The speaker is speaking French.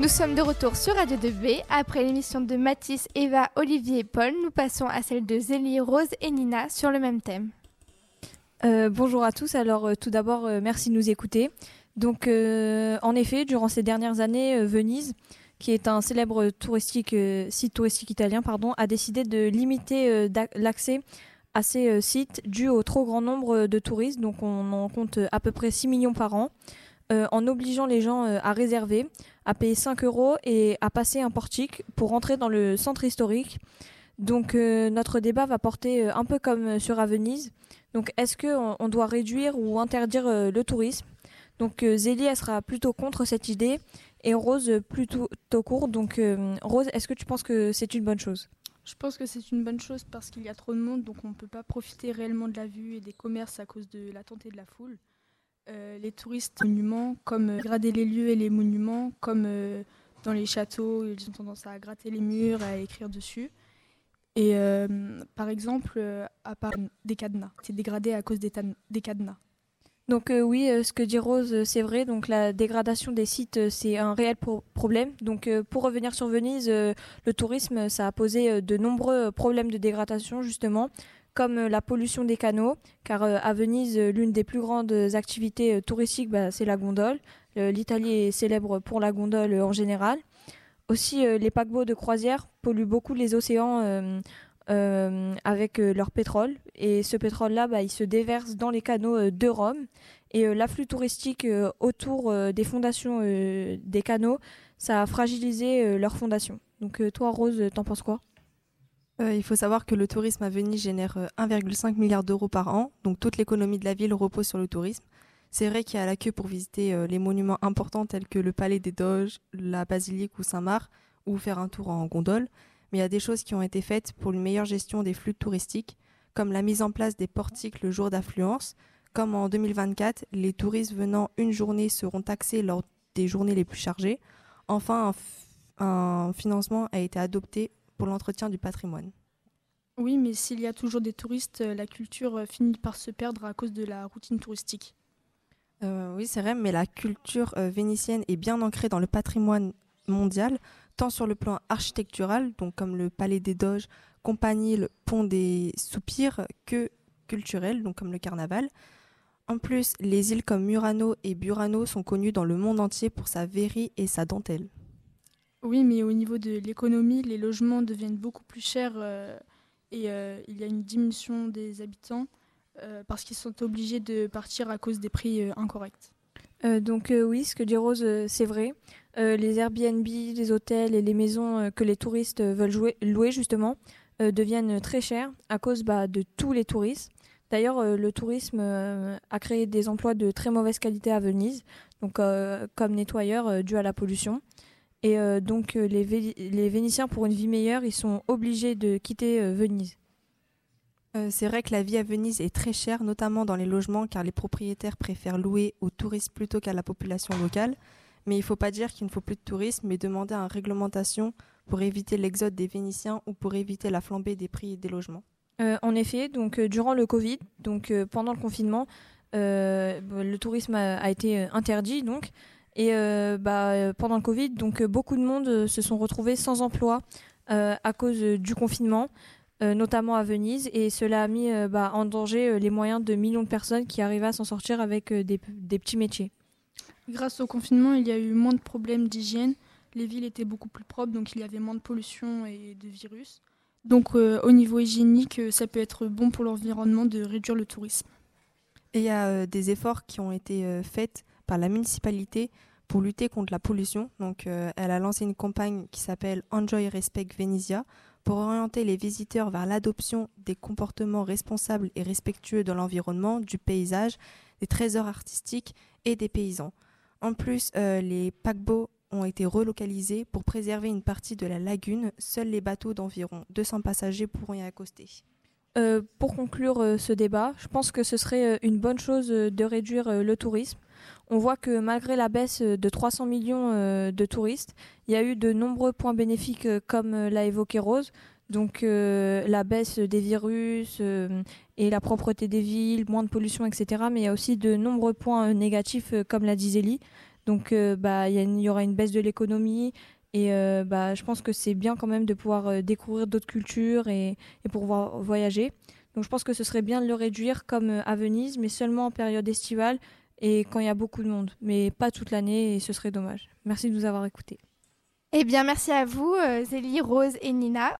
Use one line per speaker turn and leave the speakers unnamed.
Nous sommes de retour sur Radio 2B. Après l'émission de Mathis, Eva, Olivier et Paul, nous passons à celle de Zélie, Rose et Nina sur le même thème.
Euh, bonjour à tous. Alors euh, tout d'abord, euh, merci de nous écouter. Donc en effet, durant ces dernières années, Venise, qui est un célèbre site touristique italien, pardon, a décidé de limiter l'accès à ces sites dû au trop grand nombre de touristes. Donc on en compte à peu près 6 millions par an. En obligeant les gens à réserver, à payer 5 euros et à passer un portique pour rentrer dans le centre historique. Donc notre débat va porter un peu comme sur à Venise, donc, est-ce qu'on on doit réduire ou interdire euh, le tourisme? Donc, euh, Zélie, elle sera plutôt contre cette idée et Rose plutôt court. Donc, euh, Rose, est-ce que tu penses que c'est une bonne chose?
Je pense que c'est une bonne chose parce qu'il y a trop de monde, donc on ne peut pas profiter réellement de la vue et des commerces à cause de l'attente et de la foule. Les touristes monuments, comme grader les lieux et les monuments, comme dans les châteaux, ils ont tendance à gratter les murs, à écrire dessus. Et euh, par exemple, euh, à part des cadenas, c'est dégradé à cause des, cadenas.
Donc euh, oui, ce que dit Rose, c'est vrai. Donc la dégradation des sites, c'est un réel problème. Donc pour revenir sur Venise, le tourisme, ça a posé de nombreux problèmes de dégradation justement, comme la pollution des canaux, car à Venise, l'une des plus grandes activités touristiques, bah, c'est la gondole. L'Italie est célèbre pour la gondole en général. Aussi, euh, les paquebots de croisière polluent beaucoup les océans euh, euh, avec leur pétrole. Et ce pétrole-là, bah, il se déverse dans les canaux de Rome. Et l'afflux touristique autour des fondations des canaux, ça a fragilisé leurs fondations. Donc toi, Rose, t'en penses quoi?
Il faut savoir que le tourisme à Venise génère 1,5 milliard d'euros par an, donc toute l'économie de la ville repose sur le tourisme. C'est vrai qu'il y a la queue pour visiter euh, les monuments importants tels que le Palais des Doges, la Basilique ou Saint-Marc, ou faire un tour en gondole, mais il y a des choses qui ont été faites pour une meilleure gestion des flux touristiques, comme la mise en place des portiques le jour d'affluence, comme en 2024, les touristes venant une journée seront taxés lors des journées les plus chargées. Enfin, un, financement a été adopté pour l'entretien du patrimoine.
Oui, mais s'il y a toujours des touristes, la culture finit par se perdre à cause de la routine touristique.
Euh, oui, c'est vrai, mais la culture euh, vénitienne est bien ancrée dans le patrimoine mondial, tant sur le plan architectural, donc comme le Palais des Doges, Compagnie, le Pont des Soupirs, que culturel, donc comme le carnaval. En plus, les îles comme Murano et Burano sont connues dans le monde entier pour sa verrie et sa dentelle.
Oui, mais au niveau de l'économie, les logements deviennent beaucoup plus chers euh, et il y a une diminution des habitants. Euh, parce qu'ils sont obligés de partir à cause des prix euh, incorrects.
Euh, donc oui, ce que dit Rose, c'est vrai. les Airbnb, les hôtels et les maisons que les touristes veulent louer justement deviennent très chers à cause bah, de tous les touristes. D'ailleurs, le tourisme a créé des emplois de très mauvaise qualité à Venise, donc comme nettoyeur dû à la pollution. Et donc les, les, Vénitiens, pour une vie meilleure, ils sont obligés de quitter Venise.
Euh, c'est vrai que la vie à Venise est très chère, notamment dans les logements, car les propriétaires préfèrent louer aux touristes plutôt qu'à la population locale. Mais il ne faut pas dire qu'il ne faut plus de tourisme, mais demander une réglementation pour éviter l'exode des Vénitiens ou pour éviter la flambée des prix des logements.
Euh, en effet, donc euh, durant le Covid, donc pendant le confinement, le tourisme a, été interdit donc. Et bah, pendant le Covid, donc beaucoup de monde se sont retrouvés sans emploi à cause du confinement. Euh, notamment à Venise, et cela a mis euh, bah, en danger euh, les moyens de millions de personnes qui arrivaient à s'en sortir avec des, petits métiers.
Grâce au confinement, il y a eu moins de problèmes d'hygiène. Les villes étaient beaucoup plus propres, donc il y avait moins de pollution et de virus. Donc au niveau hygiénique, ça peut être bon pour l'environnement de réduire le tourisme.
Et il y a des efforts qui ont été faits par la municipalité pour lutter contre la pollution. Donc elle a lancé une campagne qui s'appelle Enjoy Respect Venezia pour orienter les visiteurs vers l'adoption des comportements responsables et respectueux de l'environnement, du paysage, des trésors artistiques et des paysans. En plus, euh, les paquebots ont été relocalisés pour préserver une partie de la lagune. Seuls les bateaux d'environ 200 passagers pourront y accoster.
Euh, pour conclure euh, ce débat, je pense que ce serait une bonne chose de réduire le tourisme on voit que malgré la baisse de 300 millions euh, de touristes, il y a eu de nombreux points bénéfiques euh, comme euh, l'a évoqué Rose. Donc la baisse des virus et la propreté des villes, moins de pollution, etc. Mais il y a aussi de nombreux points négatifs comme l'a dit Zélie. Donc bah il y, aura une baisse de l'économie et bah je pense que c'est bien quand même de pouvoir découvrir d'autres cultures et, et pouvoir voyager. Donc je pense que ce serait bien de le réduire comme à Venise, mais seulement en période estivale et quand il y a beaucoup de monde, mais pas toute l'année et ce serait dommage. Merci de nous avoir écoutés.
Eh bien, merci à vous, Zélie, Rose et Nina.